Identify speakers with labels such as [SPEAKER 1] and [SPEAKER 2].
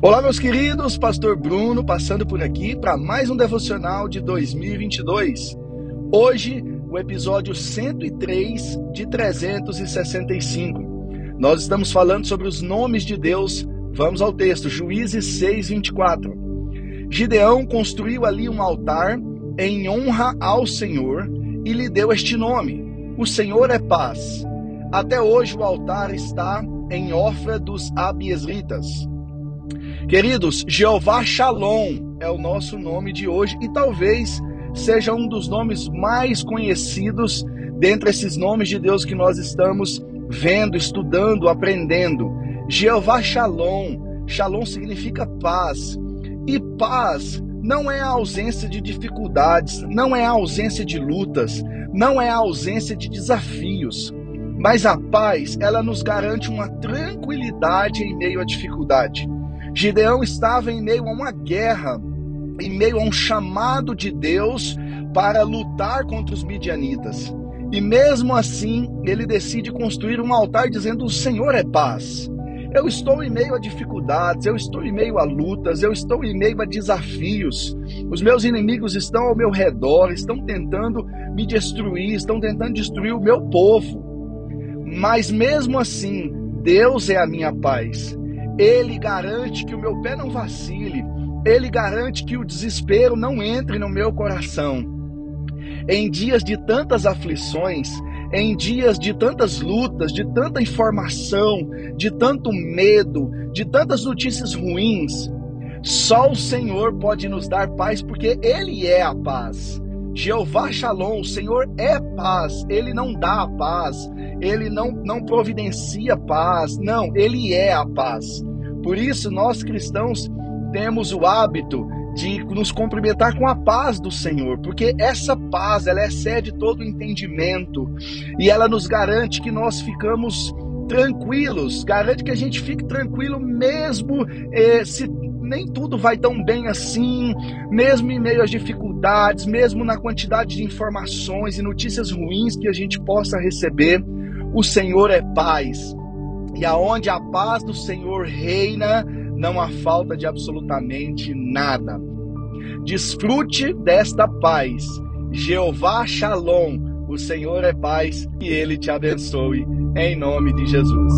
[SPEAKER 1] Olá, meus queridos, Pastor Bruno passando por aqui para mais um devocional de 2022. Hoje, o episódio 103 de 365. Nós estamos falando sobre os nomes de Deus. Vamos ao texto, Juízes 6, 24. Gideão construiu ali um altar em honra ao Senhor e lhe deu este nome: O Senhor é paz. Até hoje o altar está em Ofra dos Abiesritas. Queridos, Jeová Shalom é o nosso nome de hoje e talvez seja um dos nomes mais conhecidos dentre esses nomes de Deus que nós estamos vendo, estudando, aprendendo. Jeová Shalom, Shalom significa paz. E paz não é a ausência de dificuldades, não é a ausência de lutas, não é a ausência de desafios. Mas a paz, ela nos garante uma tranquilidade em meio à dificuldade. Gideão estava em meio a uma guerra, em meio a um chamado de Deus para lutar contra os midianitas. E mesmo assim, ele decide construir um altar dizendo: O Senhor é paz. Eu estou em meio a dificuldades, eu estou em meio a lutas, eu estou em meio a desafios. Os meus inimigos estão ao meu redor, estão tentando me destruir, estão tentando destruir o meu povo. Mas mesmo assim, Deus é a minha paz. Ele garante que o meu pé não vacile. Ele garante que o desespero não entre no meu coração. Em dias de tantas aflições, em dias de tantas lutas, de tanta informação, de tanto medo, de tantas notícias ruins, só o Senhor pode nos dar paz, porque Ele é a paz. Jeová Shalom, o Senhor é paz, Ele não dá a paz, Ele não, não providencia paz, não, Ele é a paz. Por isso, nós cristãos temos o hábito de nos cumprimentar com a paz do Senhor, porque essa paz, ela excede todo o entendimento e ela nos garante que nós ficamos tranquilos, garante que a gente fique tranquilo mesmo eh, se nem tudo vai tão bem assim, mesmo em meio às dificuldades, mesmo na quantidade de informações e notícias ruins que a gente possa receber, o Senhor é paz. E aonde a paz do Senhor reina, não há falta de absolutamente nada. Desfrute desta paz. Jeová Shalom, o Senhor é paz e ele te abençoe, em nome de Jesus.